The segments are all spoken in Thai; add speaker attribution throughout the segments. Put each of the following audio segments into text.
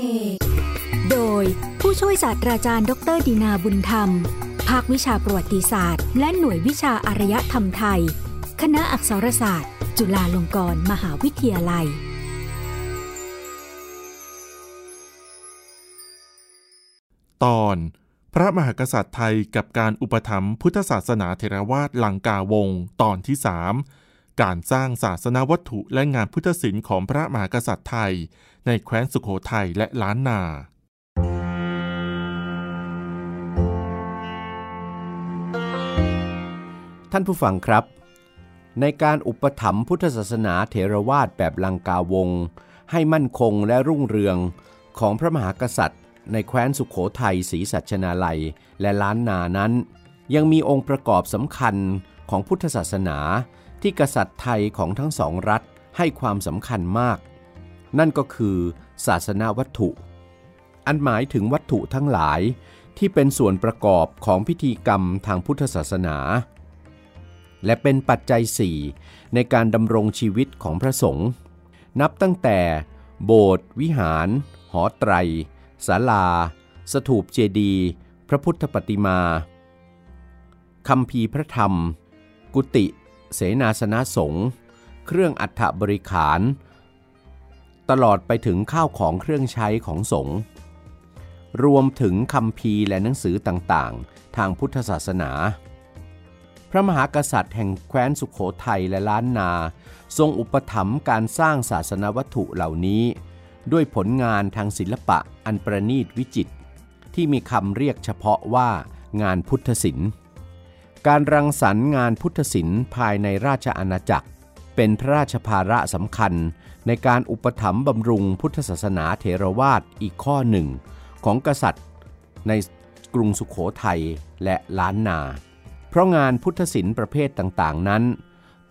Speaker 1: เอกโดยผู้ช่วยศาสตราจารย์ ดรดีนาบุญธรรม ภาควิชาประวัติศาสตร์ และหน่วยวิชาอารยธรรมไทย คณะอักษรศาสตร์ จุฬาลงกรณ์มหาวิทยาลัย
Speaker 2: ตอนพระมหากษัตริย์ไทยกับการอุปถัมภ์พุทธศาสนาเทรวาสลังกาวง ตอนที่สาม การสร้างศาสนวัตถุและงานพุทธศิลป์ของพระมหากษัตริย์ไทย ในแคว้นสุโขทัยและล้านนา
Speaker 3: ท่านผู้ฟังครับ ในการอุปถัมภ์พุทธศาสนาเถรวาทแบบลังกาวง ให้มั่นคงและรุ่งเรืองของพระมหากษัตริย์ ในแคว้นสุขโขทัยศรีสัชนาลัย และล้านนานั้น ยังมีองค์ประกอบสำคัญของพุทธศาสนา ที่กษัตริย์ไทยของทั้งสองรัฐให้ความสำคัญมาก นั่นก็คือศาสนาวัตถุ อันหมายถึงวัตถุทั้งหลายที่เป็นส่วนประกอบของพิธีกรรมทางพุทธศาสนา และเป็นปัจจัยสี่ในการดำรงชีวิตของพระสงฆ์นับตั้งแต่โบสถ์วิหาร หอไตรศาลา สถูปเจดีย์พระพุทธปฏิมาคำพีพระธรรม กุฏิ เสนาสนะสงฆ์เครื่องอัฐบริขาร ตลอดไปถึงข้าวของเครื่องใช้ของสงฆ์รวมถึงคำพีและหนังสือต่างๆ ทางพุทธศาสนา พระมหากษัตริย์แห่งแคว้นสุขโขทัยและล้านนา ทรงอุปถัมภ์การสร้างศาสนวัตถุเหล่านี้ ด้วยผลงานทางศิลปะอันประณีตวิจิตรที่มีคำเรียกเฉพาะว่างานพุทธศิลป์ การรังสรรค์งานพุทธศิลป์ภายในราชอาณาจักร เป็นพระราชภาระสำคัญ ในการอุปถัมภ์บำรุงพุทธศาสนาเถรวาทอีกข้อหนึ่ง ของกษัตริย์ในกรุงสุขโขทัยและล้านนา เพราะงานพุทธศิลป์ประเภทต่างๆนั้น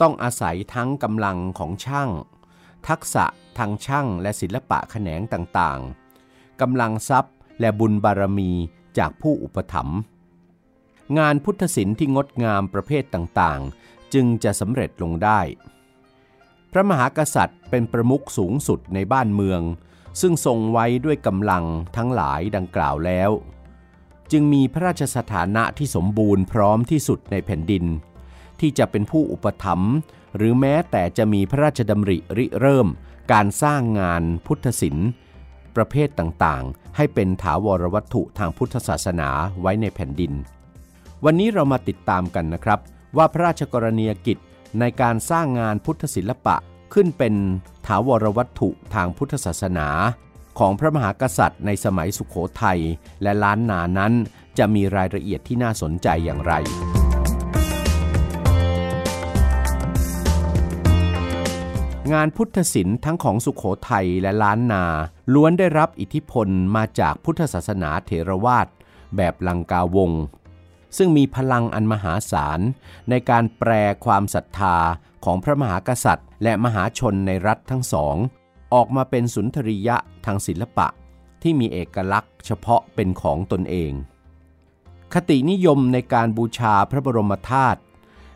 Speaker 3: ต้องอาศัยทั้งกำลังของช่าง ทักษะทางช่างและศิลปะแขนงต่างๆกำลังทรัพย์และบุญบารมีจากผู้อุปถัมภ์ งานพุทธศิลป์ที่งดงามประเภทต่างๆ จึงจะสำเร็จลงได้ พระมหากษัตริย์เป็นประมุขสูงสุดในบ้านเมือง ซึ่งทรงไว้ด้วยกำลังทั้งหลายดังกล่าวแล้ว จึงมีพระราชสถานะที่สมบูรณ์พร้อมที่สุดในแผ่นดิน ที่จะเป็นผู้อุปถัมภ์หรือแม้แต่จะมีพระราชดำริริเริ่มการสร้างงานพุทธศิลป์ประเภทต่างๆ ให้เป็นถาวรวัตถุทางพุทธศาสนาไว้ในแผ่นดิน วันนี้เรามาติดตามกันนะครับ ว่าพระราชกรณียกิจในการสร้างงานพุทธศิลปะขึ้นเป็นถาวรวัตถุทางพุทธศาสนา ของพระมหากษัตริย์ในสมัยสุขโขทัยและล้านนานั้น จะมีรายละเอียดที่น่าสนใจอย่างไรงานพุทธศิลป์ทั้งของสุขโขทัยและล้านนา ล้วนได้รับอิทธิพลมาจากพุทธศาสนาเถรวาทแบบลังกาวง ซึ่งมีพลังอันมหาศาล ในการแปลความศรัทธาของพระมหากษัตริย์ และมหาชนในรัฐทั้งสอง ออกมาเป็นสุนทรียะทางศิลปะ ที่มีเอกลักษณ์เฉพาะเป็นของตนเอง คตินิยมในการบูชาพระบรมธาตุ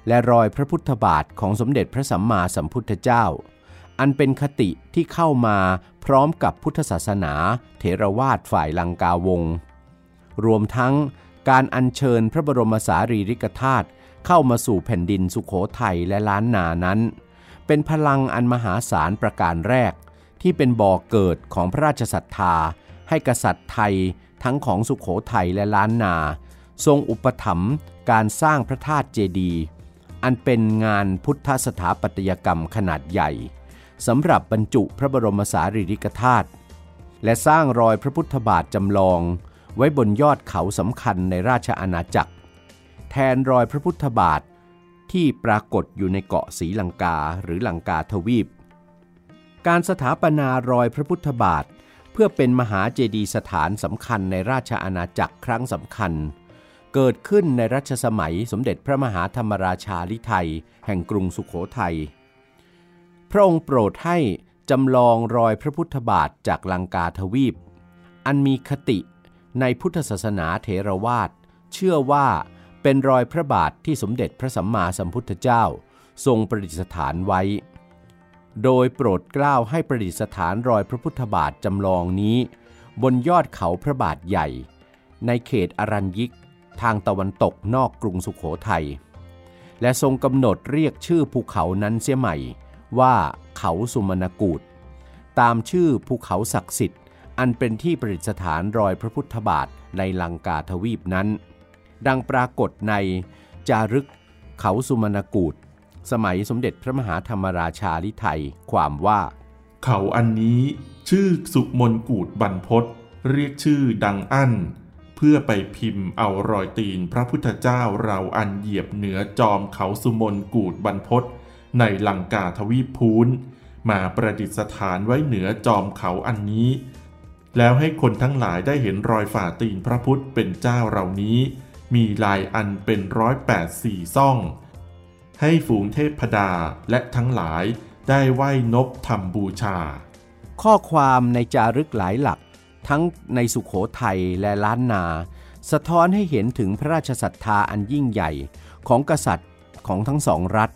Speaker 3: และรอยพระพุทธบาทของสมเด็จพระสัมมาสัมพุทธเจ้า อันเป็นคติที่เข้ามาพร้อมกับพุทธศาสนา เถรวาทฝ่ายลังกาวงรวมทั้ง การอัญเชิญพระบรมสารีริกธาตุเข้ามาสู่แผ่นดินสุขโขทัยและล้านนานั้น เป็นพลังอันมหาศาลประการแรก ที่เป็นบ่อเกิดของพระราชศรัทธา ให้กษัตริย์ไทยทั้งของสุขโขทัยและล้านนา ทรงอุปถัมภ์การสร้างพระธาตุเจดีย์อันเป็นงานพุทธสถาปัตยกรรมขนาดใหญ่สำหรับบรรจุพระบรมสารีริกธาตุและสร้างรอยพระพุทธบาทจำลอง ไว้บนยอดเขาสำคัญในราชอาณาจักร แทนรอยพระพุทธบาทที่ปรากฏอยู่ในเกาะสีลังกาหรือลังกาทวีป การสถาปนารอยพระพุทธบาท เพื่อเป็นมหาเจดีย์สถานสำคัญในราชอาณาจักรครั้งสำคัญ เกิดขึ้นในรัชสมัยสมเด็จพระมหาธรรมราชาลิไทย แห่งกรุงสุขโขทัย พระองค์โปรดให้จำลองรอยพระพุทธบาทจากลังกาทวีป อันมีคติ ในพุทธศาสนาเถรวาทเชื่อว่าเป็นรอยพระบาทที่สมเด็จพระสัมมาสัมพุทธเจ้า ทรงประดิษฐานไว้ โดยโปรดเกล้าให้ประดิษฐานรอยพระพุทธบาทจำลองนี้ บนยอดเขาพระบาทใหญ่ ในเขตอรัญยิก ทางตะวันตกนอกกรุงสุขโขทัยและทรงกำหนดเรียกชื่อภูเขานั้นเสียใหม่ ว่าเขาสุมนกูฏตามชื่อภูเขาศักดิ์สิทธิ์ อันเป็นที่ประดิษฐานรอยพระพุทธบาทในลังกาทวีปนั้น ดังปรากฏในจารึกเขาสุมนกูฏสมัยสมเด็จพระมหาธรรมราชาลิไทยความว่า
Speaker 2: เขาอันนี้ชื่อสุมนกูฏบรรพศเรียกชื่อดังอั้น เพื่อไปพิมพ์เอารอยตีนพระพุทธเจ้าเราอันเหยียบเหนือจอมเขาสุมนกูฏบรรพศในลังกาทวีปพูนมาประดิษฐานไว้เหนือจอมเขาอันนี้ แล้วให้คนทั้งหลายได้เห็นรอยฝ่าตีนพระพุทธเป็นเจ้าเหล่านี้ มีลายอันเป็นร้อยแปดสี่ซ่อง ให้ฝูงเทพดาและทั้งหลายได้ไหว้นบทำบูชา
Speaker 3: ข้อความในจารึกหลายหลัก ทั้งในสุขโขทัยและล้านนา สะท้อนให้เห็นถึงพระราชศรัทธาอันยิ่งใหญ่ของกษัตริย์ของทั้งสองรัฐ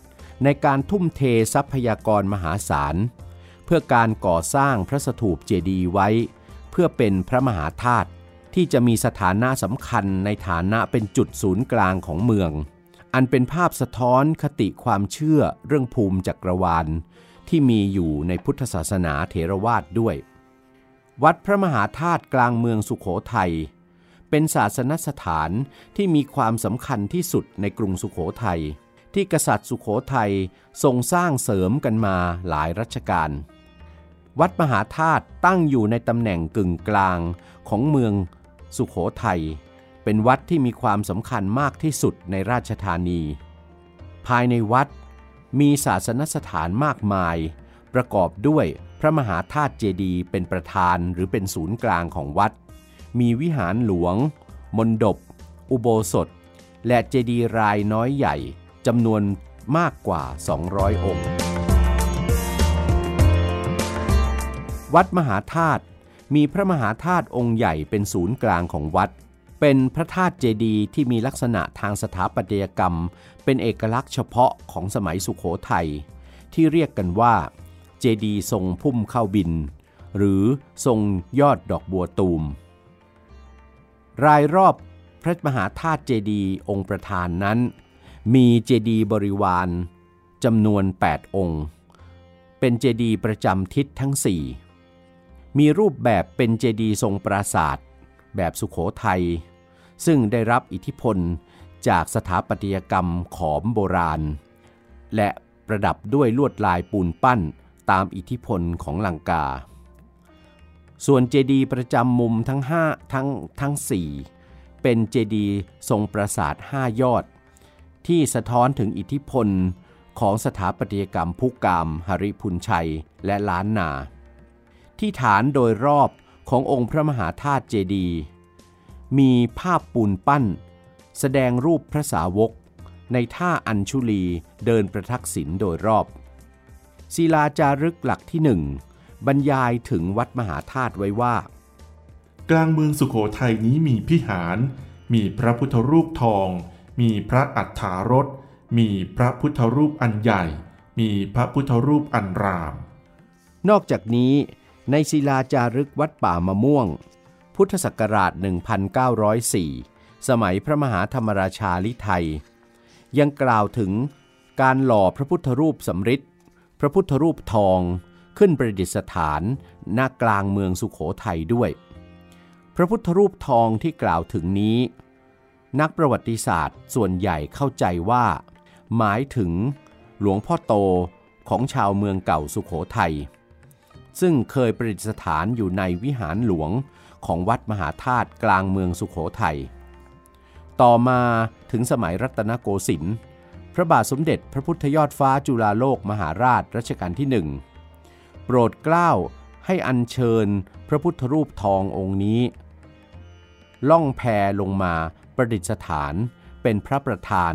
Speaker 3: ในการทุ่มเททรัพยากรมหาศาล เพื่อการก่อสร้างพระสถูปเจดีย์ไว้ เพื่อเป็นพระมหาธาตุที่จะมีสถานะสำคัญในฐานะเป็นจุดศูนย์กลางของเมือง อันเป็นภาพสะท้อนคติความเชื่อเรื่องภูมิจักรวาล ที่มีอยู่ในพุทธศาสนาเถรวาทด้วย วัดพระมหาธาตุกลางเมืองสุขโขทัยเป็นศาสนสถานที่มีความสำคัญที่สุดในกรุงสุขโขทัยที่กษัตริย์สุขโขทัยทรงสร้างเสริมกันมาหลายรัชกาล วัดมหาธาตุตั้งอยู่ในตำแหน่งกึ่งกลางของเมืองสุขโขทัย เป็นวัดที่มีความสำคัญมากที่สุดในราชธานี ภายในวัดมีศาสนสถานมากมาย ประกอบด้วยพระมหาธาตุเจดีย์เป็นประธานหรือเป็นศูนย์กลางของวัด มีวิหารหลวงมณฑปอุโบสถ และเจดีย์รายน้อยใหญ่จำนวนมากกว่า 200 องค์ วัดมหาธาตุมีพระมหาธาตุองค์ใหญ่เป็นศูนย์กลางของวัด เป็นพระธาตุเจดีย์ที่มีลักษณะทางสถาปัตยกรรม เป็นเอกลักษณ์เฉพาะของสมัยสุขโขทัยที่เรียกกันว่า เจดีย์ทรงพุ่มเข้าบิน หรือทรงยอดดอกบัวตูม รายรอบพระมหาธาตุเจดีย์องค์ประธานนั้น มีเจดีย์บริวารจำนวน 8 องค์ เป็นเจดีย์ประจำทิศทั้ง4 มีรูปแบบเป็นเจดีย์ทรงปราสาท แบบสุขโขทัย ซึ่งได้รับอิทธิพลจากสถาปัตยกรรมขอมโบราณ และประดับด้วยลวดลายปูนปั้นตามอิทธิพลของลังกา ส่วนเจดีย์ประจำมุมทั้ง5ทั้งทั้ง 4 เป็นเจดีย์ทรงปราสาท 5 ยอด ที่สะท้อนถึงอิทธิพลของสถาปัตยกรรมพุกามหริพุนชัยและล้านนา ที่ฐานโดยรอบขององค์พระมหาธาตุเจดีย์มีภาพปูนปั้น แสดงรูปพระสาวก ในท่าอัญชุลีเดินประทักษิณโดยรอบ ศิลาจารึกหลักที่หนึ่งบรรยายถึงวัดมหาธาตุไว้ว่า
Speaker 2: กลางเมืองสุโขทัยนี้มีพิหาร มีพระพุทธรูปทอง มีพระอัฏฐารถมีพระพุทธรูปอันใหญ่ มีพระพุทธรูปอันราม
Speaker 3: นอกจากนี้ ในศิลาจารึกวัดป่ามะม่วง พุทธศักราช 1904 สมัยพระมหาธรรมราชาลิไทย ยังกล่าวถึงการหล่อพระพุทธรูปสำริดพระพุทธรูปทองขึ้นประดิษฐานณกลางเมืองสุขโขทัยด้วย พระพุทธรูปทองที่กล่าวถึงนี้ นักประวัติศาสตร์ส่วนใหญ่เข้าใจว่า หมายถึงหลวงพ่อโตของชาวเมืองเก่าสุขโขทัย ซึ่งเคยประดิษฐานอยู่ในวิหารหลวงของวัดมหาธาตุกลางเมืองสุขโขทัย ต่อมาถึงสมัยรัตนโกสินทร์ พระบาทสมเด็จพระพุทธยอดฟ้าจุฬาโลกมหาราชรัชกาลที่หนึ่งโปรดเกล้าให้อัญเชิญพระพุทธรูปทององค์นี้ ล่องแพลงมาประดิษฐานเป็นพระประธาน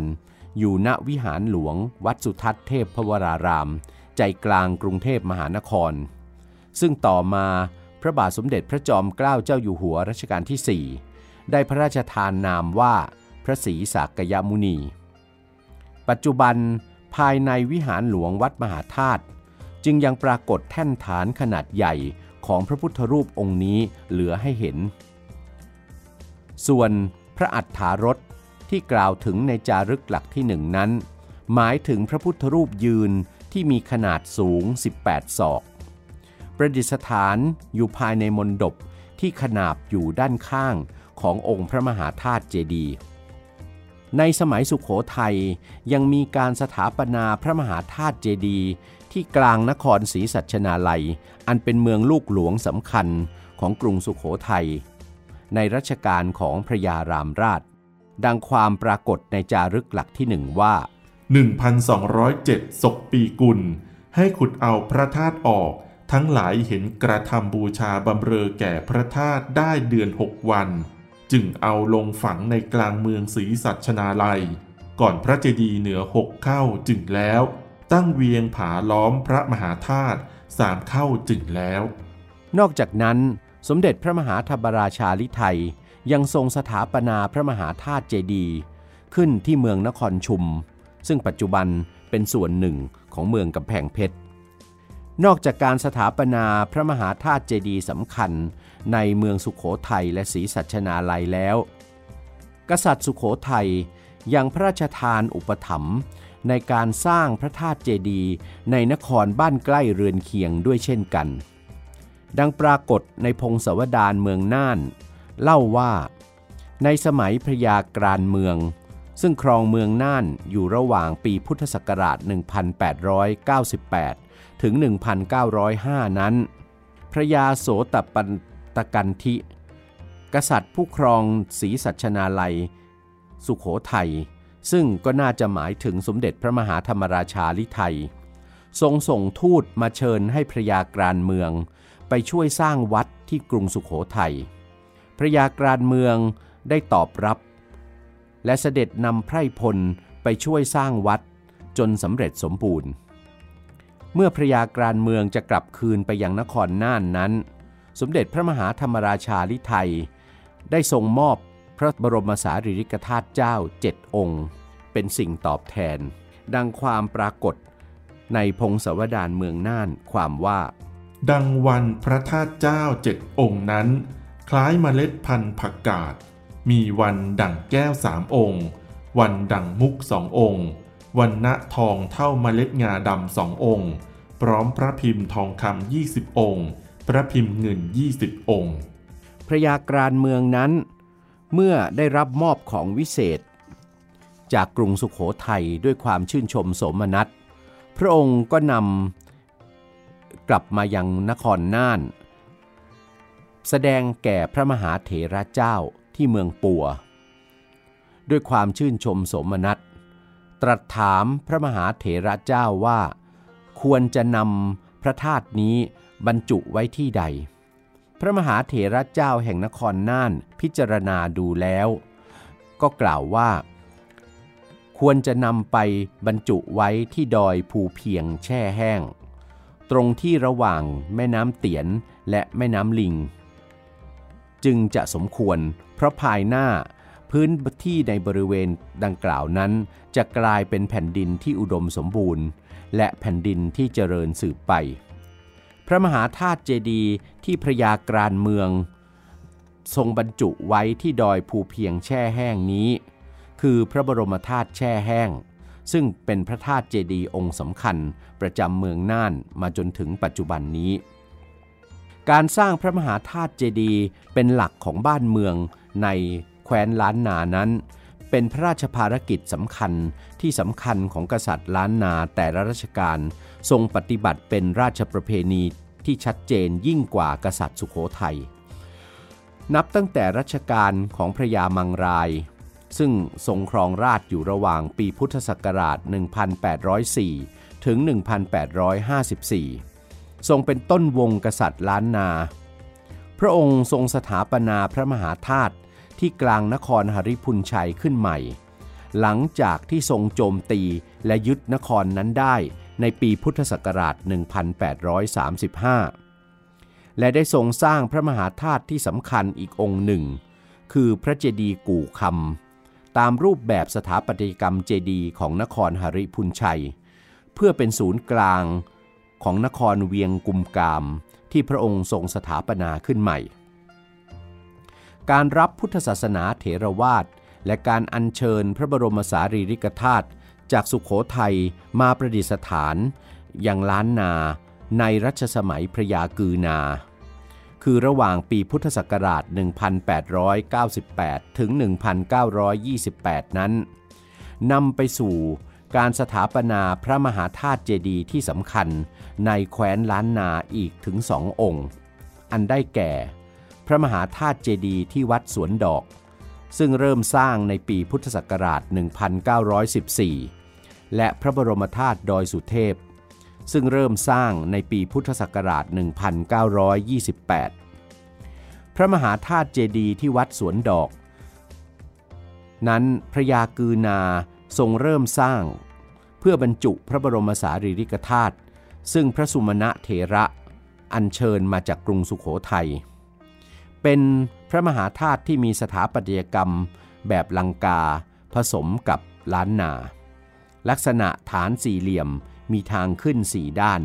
Speaker 3: อยู่ณวิหารหลวง วัดสุทัศน์เทพพวราราม ใจกลางกรุงเทพมหานคร ซึ่งต่อมาพระบาทสมเด็จพระจอมเกล้าเจ้าอยู่หัวรัชกาลที่ 4 ได้พระราชทานนามว่าพระศรีสากยมุนี ปัจจุบันภายในวิหารหลวงวัดมหาธาตุจึงยังปรากฏแท่นฐานขนาดใหญ่ของพระพุทธรูปองค์นี้เหลือให้เห็น ส่วนพระอัฏฐารถที่กล่าวถึงในจารึกหลักที่หนึ่งนั้น หมายถึงพระพุทธรูปยืนที่มีขนาดสูง 18 ศอก ประดิษฐานอยู่ภายในมณฑปที่ขนาบอยู่ด้านข้างขององค์พระมหาธาตุเจดีย์ในสมัยสุขโขทัยยังมีการสถาปนาพระมหาธาตุเจดีย์ที่กลางนครศรีสัชนาลัย อันเป็นเมืองลูกหลวงสำคัญของกรุงสุขโขทัย ในรัชกาลของพระยารามราช ดังความปรากฏในจารึกหลักที่หนึ่งว่า
Speaker 2: 1,207 ศกปีกุล ให้ขุดเอาพระธาตุออก ทั้งหลายเห็นกระทำบูชาบำเรอแก่พระธาตุได้เดือนหกวัน จึงเอาลงฝังในกลางเมืองศรีสัชนาลัย ก่อนพระเจดีย์เหนือหกเข้าจึงแล้ว ตั้งเวียงผาล้อมพระมหาธาตุสามเข้าจึงแล้ว
Speaker 3: นอกจากนั้นสมเด็จพระมหาธบราชาลิไทยยังทรงสถาปนาพระมหาธาตุเจดีย์ขึ้นที่เมืองนครชุม ซึ่งปัจจุบันเป็นส่วนหนึ่งของเมืองกำแพงเพชร นอกจากการสถาปนาพระมหาธาตุเจดีย์สำคัญในเมืองสุขโขทัยและศรีสัชนาลัยแล้ว กษัตริย์สุขโขทัยยังพระราชทานอุปถัมภ์ในการสร้างพระธาตุเจดีย์ในนครบ้านใกล้เรือนเคียงด้วยเช่นกัน ดังปรากฏในพงศาวดารเมืองน่าน เล่าว่า ในสมัยพระยากรานเมือง ซึ่งครองเมืองน่านอยู่ระหว่างปีพุทธศักราช 1898 ถึง 1905 นั้น พระยาโสตปันตกันทิ กษัตริย์ผู้ครองศรีสัชนาลัย สุขโขทัย ซึ่งก็น่าจะหมายถึงสมเด็จพระมหาธรรมราชาลิไทย ทรงส่งทูตมาเชิญให้พระยากรานเมือง ไปช่วยสร้างวัดที่กรุงสุขโขทัย พระยากรานเมืองได้ตอบรับ และเสด็จนำไพร่พลไปช่วยสร้างวัดจนสำเร็จสมบูรณ์ เมื่อพระยากรานเมืองจะกลับคืนไปยังนครน่านนั้น สมเด็จพระมหาธรรมราชาลิไทย ได้ทรงมอบพระบรมสารีริกธาตุเจ้าเจ็ดองค์ เป็นสิ่งตอบแทน ดังความปรากฏในพงศาวดารเมืองน่านความว่า
Speaker 2: ดังวันพระธาตุเจ้าเจ็ดองค์นั้น คล้ายเมล็ดพันธุ์ผักกาดมีวันดั่งแก้วสามองค์ วันดั่งมุกสององค์ วันณะทองเท่าเมล็ดงาดำสององค์ พร้อมพระพิมพ์ทองคำยี่สิบองค์ พระพิมพ์เงินยี่สิบองค์
Speaker 3: พระยากรานเมืองนั้น เมื่อได้รับมอบของวิเศษ จากกรุงสุขโขทัยด้วยความชื่นชมสมนัสพระองค์ก็นำกลับมายังนครน่าน แสดงแก่พระมหาเถระเจ้าที่เมืองปัว ด้วยความชื่นชมสมนัส ตรัสถามพระมหาเถระเจ้าว่า ควรจะนำพระธาตุนี้บรรจุไว้ที่ใด พระมหาเถระเจ้าแห่งนครน่านพิจารณาดูแล้ว ก็กล่าวว่า ควรจะนำไปบรรจุไว้ที่ดอยภูเพียงแช่แห้ง ตรงที่ระหว่างแม่น้ำเตียนและแม่น้ำลิง จึงจะสมควรเพราะภายหน้า พื้นที่ในบริเวณดังกล่าวนั้น จะกลายเป็นแผ่นดินที่อุดมสมบูรณ์ และแผ่นดินที่เจริญสืบไป พระมหาธาตุเจดีย์ที่พระยากรานเมือง ทรงบรรจุไว้ที่ดอยภูเพียงแช่แห้งนี้ คือพระบรมธาตุแช่แห้ง ซึ่งเป็นพระธาตุเจดีย์องค์สำคัญประจำเมืองน่านมาจนถึงปัจจุบันนี้ การสร้างพระมหาธาตุเจดีย์เป็นหลักของบ้านเมืองใน แคว้นล้านนานั้น เป็นพระราชภารกิจสำคัญที่สำคัญของกษัตริย์ล้านนาแต่ละราชการ ทรงปฏิบัติเป็นราชประเพณีที่ชัดเจนยิ่งกว่ากษัตริย์สุขโขทัยนับตั้งแต่รัชกาลของพระยามังราย ซึ่งทรงครองราชอยู่ระหว่างปีพุทธศักราช 1804 ถึง 1854 ทรงเป็นต้นวงกษัตริย์ล้านนา พระองค์ทรงสถาปนาพระมหาธาตุ ที่กลางนครหริพุนชัยขึ้นใหม่ หลังจากที่ทรงโจมตีและยึดนครนั้นได้ในปีพุทธศักราช 1835 และได้ทรงสร้างพระมหาธาตุที่สำคัญอีกองค์หนึ่ง คือพระเจดีย์กู่คำตามรูปแบบสถาปัตยกรรมเจดีย์ของนครหริพุนชัย เพื่อเป็นศูนย์กลางของนครเวียงกุมกาม ที่พระองค์ทรงสถาปนาขึ้นใหม่ การรับพุทธศาสนาเถรวาท และการอัญเชิญพระบรมสารีริกธาตุจากสุขโขทัยมาประดิษฐาน อย่างล้านนาในรัชสมัยพระยากือนา คือระหว่างปีพุทธศักราช 1898 ถึง 1928 นั้นนำไปสู่การสถาปนาพระมหาธาตุเจดีย์ที่สำคัญในแคว้นล้านนาอีกถึงสององค์ อันได้แก่ พระมหาธาตุเจดีย์ที่วัดสวนดอก ซึ่งเริ่มสร้างในปีพุทธศักราช 1914 และพระบรมธาตุดอยสุเทพ ซึ่งเริ่มสร้างในปีพุทธศักราช 1928 พระมหาธาตุเจดีย์ที่วัดสวนดอก นั้นพระยากือนาทรงเริ่มสร้าง เพื่อบรรจุพระบรมสารีริกธาตุซึ่งพระสุมาณะเถระอัญเชิญมาจากกรุงสุขโขทัย เป็นพระมหาธาตุที่มีสถาปัตยกรรม แบบลังกา ผสมกับล้านนา ลักษณะฐานสี่เหลี่ยมมีทางขึ้นสี่ด้าน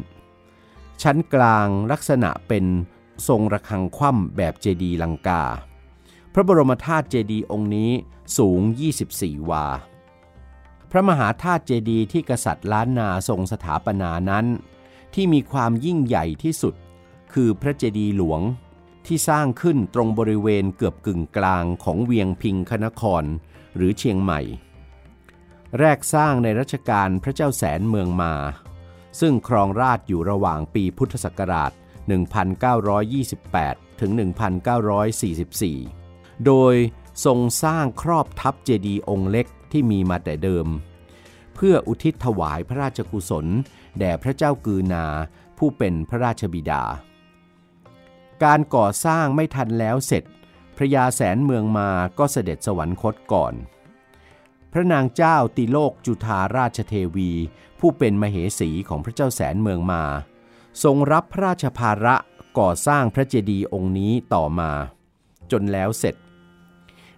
Speaker 3: ชั้นกลางลักษณะเป็นทรงระฆังคว่ำแบบเจดีลังกา พระบรมธาตุเจดีองค์นี้สูง 24 วา พระมหาธาตุเจดีที่กษัตริย์ล้านนาทรงสถาปนานั้น ที่มีความยิ่งใหญ่ที่สุด คือพระเจดีหลวง ที่สร้างขึ้นตรงบริเวณเกือบกึ่งกลางของเวียงพิงคนคร หรือเชียงใหม่ แรกสร้างในรัชกาลพระเจ้าแสนเมืองมา ซึ่งครองราชอยู่ระหว่างปีพุทธศักราช 1928 ถึง 1944 โดยทรงสร้างครอบทับเจดีย์องค์เล็กที่มีมาแต่เดิม เพื่ออุทิศถวายพระราชกุศล แด่พระเจ้ากือนาผู้เป็นพระราชบิดา การก่อสร้างไม่ทันแล้วเสร็จ พระยาแสนเมืองมาก็เสด็จสวรรคตก่อน พระนางเจ้าติโลกจุธาราชเทวี ผู้เป็นมเหสีของพระเจ้าแสนเมืองมา ทรงรับพระราชภาระก่อสร้างพระเจดีย์องค์นี้ต่อมา จนแล้วเสร็จ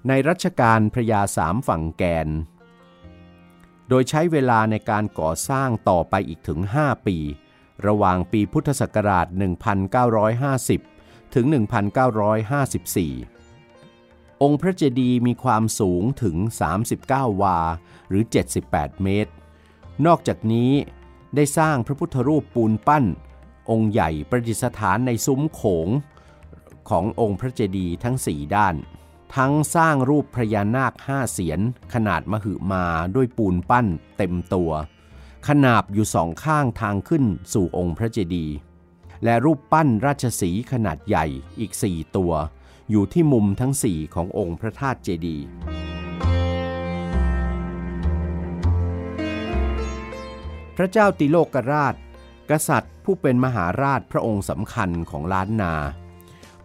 Speaker 3: ในรัชกาลพระยาสามฝั่งแกน โดยใช้เวลาในการก่อสร้างต่อไปอีกถึง 5 ปี ระหว่างปีพุทธศักราช 1950 ถึง 1954 องค์พระเจดีย์มีความสูงถึง 39 วา หรือ 78 เมตร นอกจากนี้ได้สร้างพระพุทธรูปปูนปั้น องค์ใหญ่ประดิษฐานในซุ้มโขงขององค์พระเจดีย์ทั้งสี่ด้าน ทั้งสร้างรูปพญานาคห้าเสียนขนาดมหึมาด้วยปูนปั้นเต็มตัว ขนาบอยู่สองข้างทางขึ้นสู่องค์พระเจดีย์ และรูปปั้นราชสีขนาดใหญ่อีกสี่ตัว อยู่ที่มุมทั้งสี่ขององค์พระธาตุเจดีย์พระเจ้าติโลกราช กษัตริย์ผู้เป็นมหาราชพระองค์สำคัญของล้านนา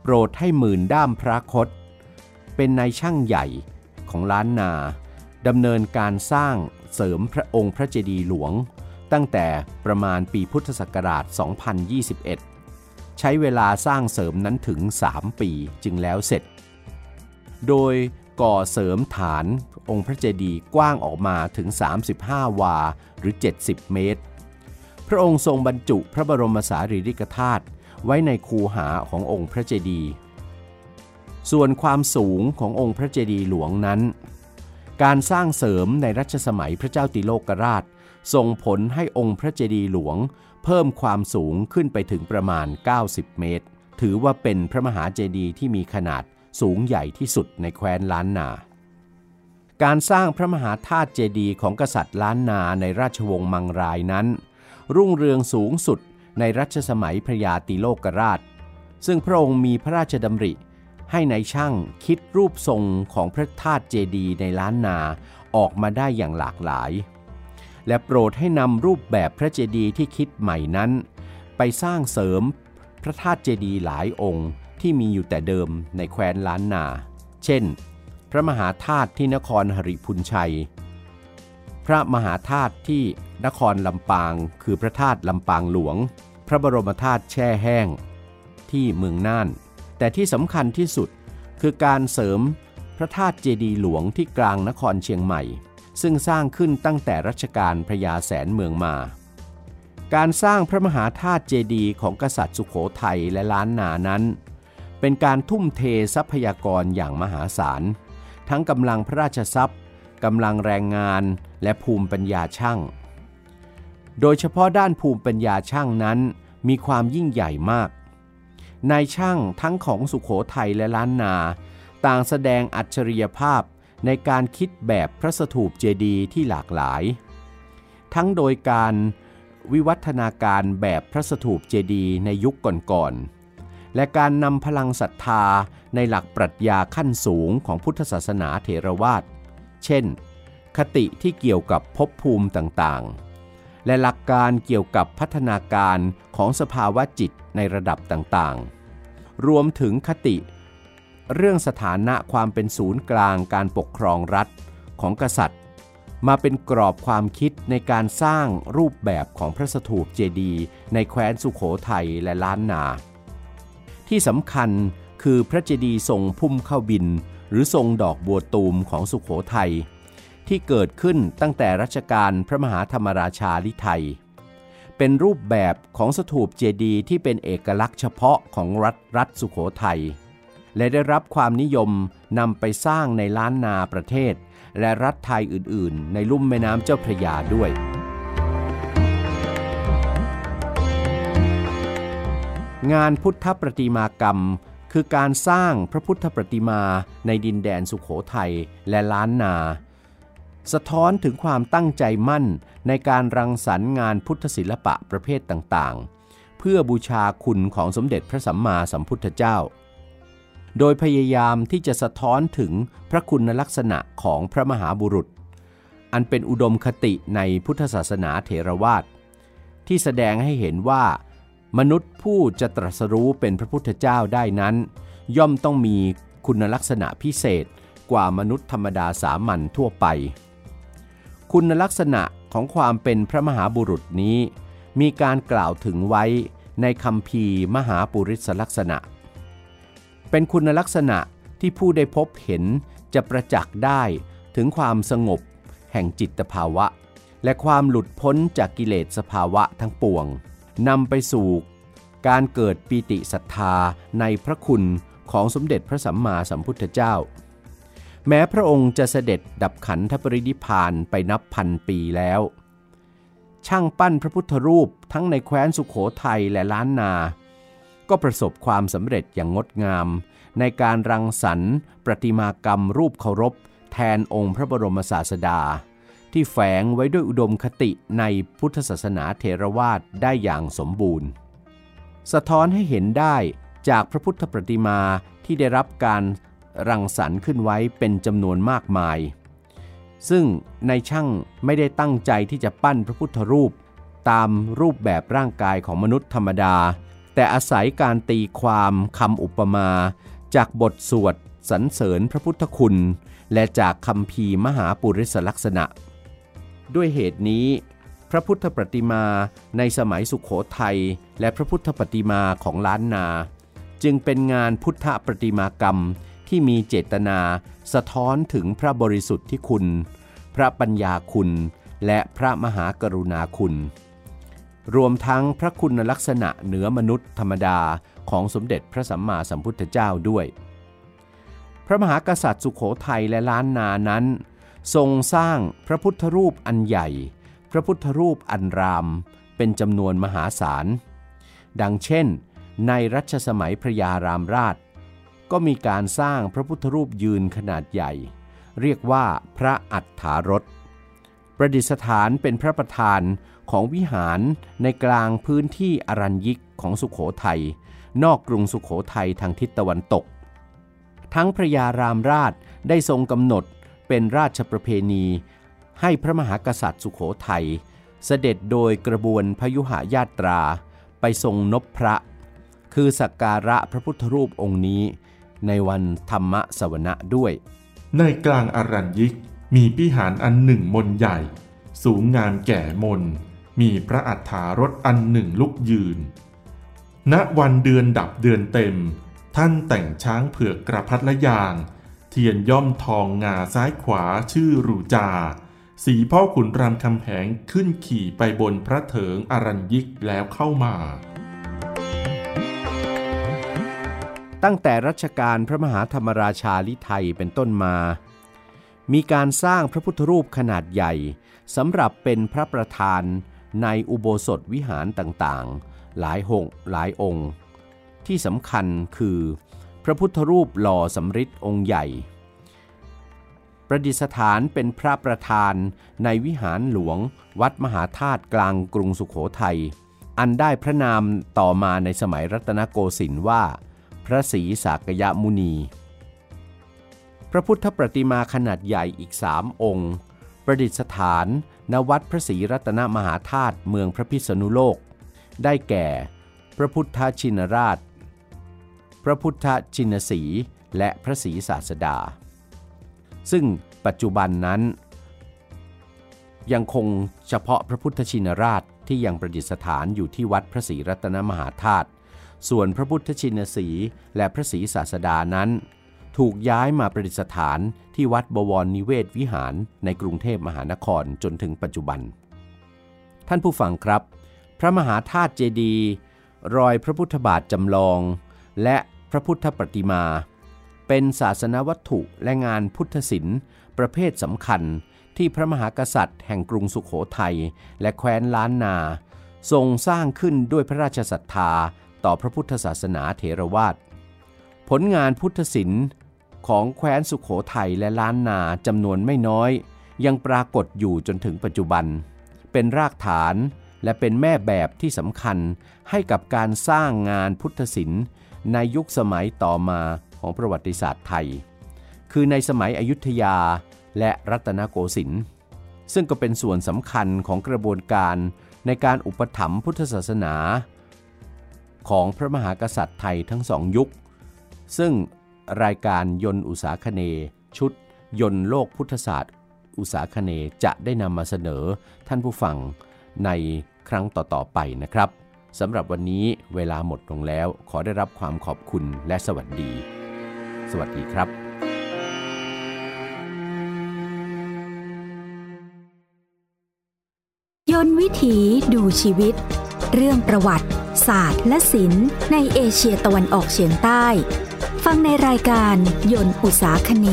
Speaker 3: โปรดให้หมื่นด้ามพระคต เป็นนายช่างใหญ่ของล้านนาดำเนินการสร้างเสริมพระองค์พระเจดีย์หลวง ตั้งแต่ประมาณปีพุทธศักราช 2021 ใช้เวลาสร้างเสริมนั้นถึง 3 ปีจึงแล้วเสร็จ โดยก่อเสริมฐานองค์พระเจดีย์กว้างออกมาถึง 35 วาหรือ 70 เมตร พระองค์ทรงบรรจุพระบรมสารีริกธาตุไว้ในคูหาขององค์พระเจดีย์ส่วนความสูงขององค์พระเจดีย์หลวงนั้น การสร้างเสริมในรัชสมัยพระเจ้าติโลกราช ส่งผลให้องค์พระเจดีย์หลวง เพิ่มความสูงขึ้นไปถึงประมาณ 90 เมตร ถือว่าเป็นพระมหาเจดีย์ที่มีขนาดสูงใหญ่ที่สุดในแคว้นล้านนา การสร้างพระมหาธาตุเจดีย์ของกษัตริย์ล้านนาในราชวงศ์มังรายนั้น รุ่งเรืองสูงสุดในรัชสมัยพระยาติโลกราช ซึ่งพระองค์มีพระราชดำริ ให้ในายช่างคิดรูปทรงของพระธาตุเจดีย์ในล้านนาออกมาได้อย่างหลากหลาย และโปรดให้นำรูปแบบพระเจดีย์ที่คิดใหม่นั้น ไปสร้างเสริมพระธาตุเจดีย์หลายองค์ที่มีอยู่แต่เดิมในแคว้นล้านนา เช่น พระมหาธาตุที่นครหริพุนชัย พระมหาธาตุที่นครลำปาง คือพระธาตุลำปางหลวง พระบรมธาตุแช่แห้ง ที่เมืองน่าน แต่ที่สำคัญที่สุดคือการเสริมพระธาตุเจดีย์หลวงที่กลางนครเชียงใหม่ ซึ่งสร้างขึ้นตั้งแต่รัชกาลพระยาแสนเมืองมา การสร้างพระมหาธาตุเจดีย์ของกษัตริย์สุขโขทัยและล้านนานั้น เป็นการทุ่มเททรัพยากรอย่างมหาศาล ทั้งกำลังพระราชทรัพย์กำลังแรงงานและภูมิปัญญาช่าง โดยเฉพาะด้านภูมิปัญญาช่างนั้นมีความยิ่งใหญ่มากนายช่างทั้งของสุขโขทัยและล้านนา ต่างแสดงอัจฉริยภาพ ในการคิดแบบพระสถูปเจดีย์ที่หลากหลาย ทั้งโดยการวิวัฒนาการแบบพระสถูปเจดีย์ในยุคก่อนๆ และการนำพลังศรัทธาในหลักปรัชญาขั้นสูงของพุทธศาสนาเถรวาท เช่น คติที่เกี่ยวกับภพภูมิต่างๆ และหลักการเกี่ยวกับพัฒนาการของสภาวะจิตในระดับต่างๆ รวมถึงคติ เรื่องสถานะความเป็นศูนย์กลางการปกครองรัฐของกษัตริย์ มาเป็นกรอบความคิดในการสร้างรูปแบบของพระสถูปเจดีย์ในแคว้นสุขโขทัยและล้านนา ที่สำคัญคือพระเจดีย์ทรงพุ่มเข้าบิน หรือทรงดอกบัวตูมของสุขโขทัยที่เกิดขึ้นตั้งแต่รัชกาลพระมหาธรรมราชาลิไทย เป็นรูปแบบของสถูปเจดีย์ที่เป็นเอกลักษณ์เฉพาะของรัฐรัฐสุขโขทัย และได้รับความนิยมนำไปสร้างในล้านนาประเทศ และรัฐไทยอื่นๆ ในลุ่มแม่น้ำเจ้าพระยาด้วย งานพุทธประติมากรรม คือการสร้างพระพุทธประติมาในดินแดนสุขโขทัยและล้านนาสะท้อนถึงความตั้งใจมั่นในการรังสรรค์งานพุทธศิลปะประเภทต่างๆ เพื่อบูชาคุณของสมเด็จพระสัมมาสัมพุทธเจ้า โดยพยายามที่จะสะท้อนถึงพระคุณลักษณะของพระมหาบุรุษ อันเป็นอุดมคติในพุทธศาสนาเถรวาท ที่แสดงให้เห็นว่า มนุษย์ผู้จะตรัสรู้เป็นพระพุทธเจ้าได้นั้น ย่อมต้องมีคุณลักษณะพิเศษกว่ามนุษย์ธรรมดาสามัญทั่วไป คุณลักษณะของความเป็นพระมหาบุรุษนี้ มีการกล่าวถึงไว้ในคำพีมหาปุริสลักษณะ เป็นคุณลักษณะที่ผู้ได้พบเห็นจะประจักษ์ได้ถึงความสงบ แห่งจิตภาวะ และความหลุดพ้นจากกิเลสสภาวะทั้งปวงนำไปสู่การเกิดปีติศรัทธาในพระคุณของสมเด็จพระสัมมาสัมพุทธเจ้า แม้พระองค์จะเสด็จดับขันธปรินิพานไปนับพันปีแล้ว ช่างปั้นพระพุทธรูปทั้งในแคว้นสุขโขทัยและล้านนา ก็ประสบความสำเร็จอย่างงดงาม ในการรังสรรค์ ประติมากรรมรูปเคารพ แทนองค์พระบรมศาสดา ที่แฝงไว้ด้วยอุดมคติในพุทธศาสนาเทรวาสได้อย่างสมบูรณ์ สะท้อนให้เห็นได้จากพระพุทธประติมาที่ได้รับการรังสรรค์ขึ้นไว้เป็นจำนวนมากมาย ซึ่งในช่างไม่ได้ตั้งใจที่จะปั้นพระพุทธรูป ตามรูปแบบร่างกายของมนุษย์ธรรมดา แต่อาศัยการตีความคำอุปมา จากบทสวดสรรเสริญพระพุทธคุณ และจากคำพีมหาปุริสลักษณะ ด้วยเหตุนี้ พระพุทธปฏิมาในสมัยสุขโขทัยและพระพุทธปฏิมาของล้านนา จึงเป็นงานพุทธปฏิมากรรมที่มีเจตนาสะท้อนถึงพระบริสุทธิ์ที่คุณ พระปัญญาคุณ และพระมหากรุณาคุณ รวมทั้งพระคุณลักษณะเหนือมนุษย์ธรรมดาของสมเด็จพระสัมมาสัมพุทธเจ้าด้วย พระมหากษัตริย์สุขโขทัยและล้านนานั้น ทรงสร้างพระพุทธรูปอันใหญ่ พระพุทธรูปอันราม เป็นจำนวนมหาศาล ดังเช่น ในรัชสมัยพระยารามราช ก็มีการสร้างพระพุทธรูปยืนขนาดใหญ่ เรียกว่าพระอัฏฐารถประดิษฐานเป็นพระประธาน ของวิหารในกลางพื้นที่อรัญยิกของสุขโขทัย นอกกรุงสุขโขทัยทางทิศตะวันตก ทั้งพระยารามราชได้ทรงกำหนดเป็นราชประเพณี ให้พระมหากษัตริย์สุขโขทัย เสด็จโดยกระบวนพยุหายาตราไปทรงนบพระ คือสักการะพระพุทธรูปองค์นี้ ในวันธรรมสวนะด้วย
Speaker 2: ในกลางอรัญยิกมีพิหารอันหนึ่งมนใหญ่ สูงงามแก่มน มีพระอัฏฐารถอันหนึ่งลุกยืน ณวันเดือนดับเดือนเต็ม ท่านแต่งช้างเผือกกระพัดละยาง เทียนย่อมทองงาซ้ายขวาชื่อรูจา สีพ่อขุนรามคำแหงขึ้นขี่ไปบนพระเถิงอรัญยิกแล้วเข้ามา
Speaker 3: ตั้งแต่รัชกาลพระมหาธรรมราชาลิไทยเป็นต้นมา มีการสร้างพระพุทธรูปขนาดใหญ่สำหรับเป็นพระประธาน ในอุโบสถวิหารต่างๆ หลายหงหลายองค์ ที่สำคัญคือพระพุทธรูปหล่อสำริดองค์ใหญ่ ประดิษฐานเป็นพระประธานในวิหารหลวงวัดมหาธาตุกลางกรุงสุขโขทัย อันได้พระนามต่อมาในสมัยรัตนโกสินทร์ว่า พระศรีสากยมุนี พระพุทธประติมาขนาดใหญ่อีกสามองค์ ประดิษฐาน ณวัดพระศรีรัตนมหาธาตุเมืองพระพิษณุโลก ได้แก่ พระพุทธชินราช พระพุทธชินสีและพระศรีศาสดา ซึ่งปัจจุบันนั้น ยังคงเฉพาะพระพุทธชินราชที่ยังประดิษฐานอยู่ที่วัดพระศรีรัตนมหาธาตุส่วนพระพุทธชินสีและพระศรีศาสดานั้น ถูกย้ายมาประดิษฐานที่วัดบวรนิเวศวิหารในกรุงเทพมหานครจนถึงปัจจุบัน ท่านผู้ฟังครับ พระมหาธาตุเจดีย์รอยพระพุทธบาทจำลอง และพระพุทธปฏิมา เป็นศาสนวัตถุและงานพุทธศิลป์ประเภทสำคัญที่พระมหากษัตริย์แห่งกรุงสุขโขทัยและแคว้นล้านนา ทรงสร้างขึ้นด้วยพระราชศรัทธาต่อพระพุทธศาสนาเถรวาทผลงานพุทธศิลป์ ของแคว้นสุขโขทัยและล้านนาจำนวนไม่น้อย ยังปรากฏอยู่จนถึงปัจจุบัน เป็นรากฐานและเป็นแม่แบบที่สำคัญให้กับการสร้างงานพุทธศิลป์ในยุคสมัยต่อมาของประวัติศาสตร์ไทย คือในสมัยอยุธยาและรัตนโกสินทร์ซึ่งก็เป็นส่วนสำคัญของกระบวนการในการอุปถัมภ์พุทธศาสนา ของพระมหากษัตริย์ไทยทั้งสองยุค ซึ่ง รายการยนต์อุตสาคเน ชุด ยนต์โลกพุทธศาสตร์ อุตสาคเนจะได้นำมาเสนอท่านผู้ฟังในครั้งต่อๆไปนะครับสำหรับวันนี้เวลาหมดลงแล้ว ขอได้รับความขอบคุณและสวัสดี สวัสดีครับ
Speaker 1: ยนต์วิถีดูชีวิต เรื่องประวัติ ศาสตร์ และศิลป์ในเอเชียตะวันออกเฉียงใต้ ฟังในรายการยนต์อุตสาคเน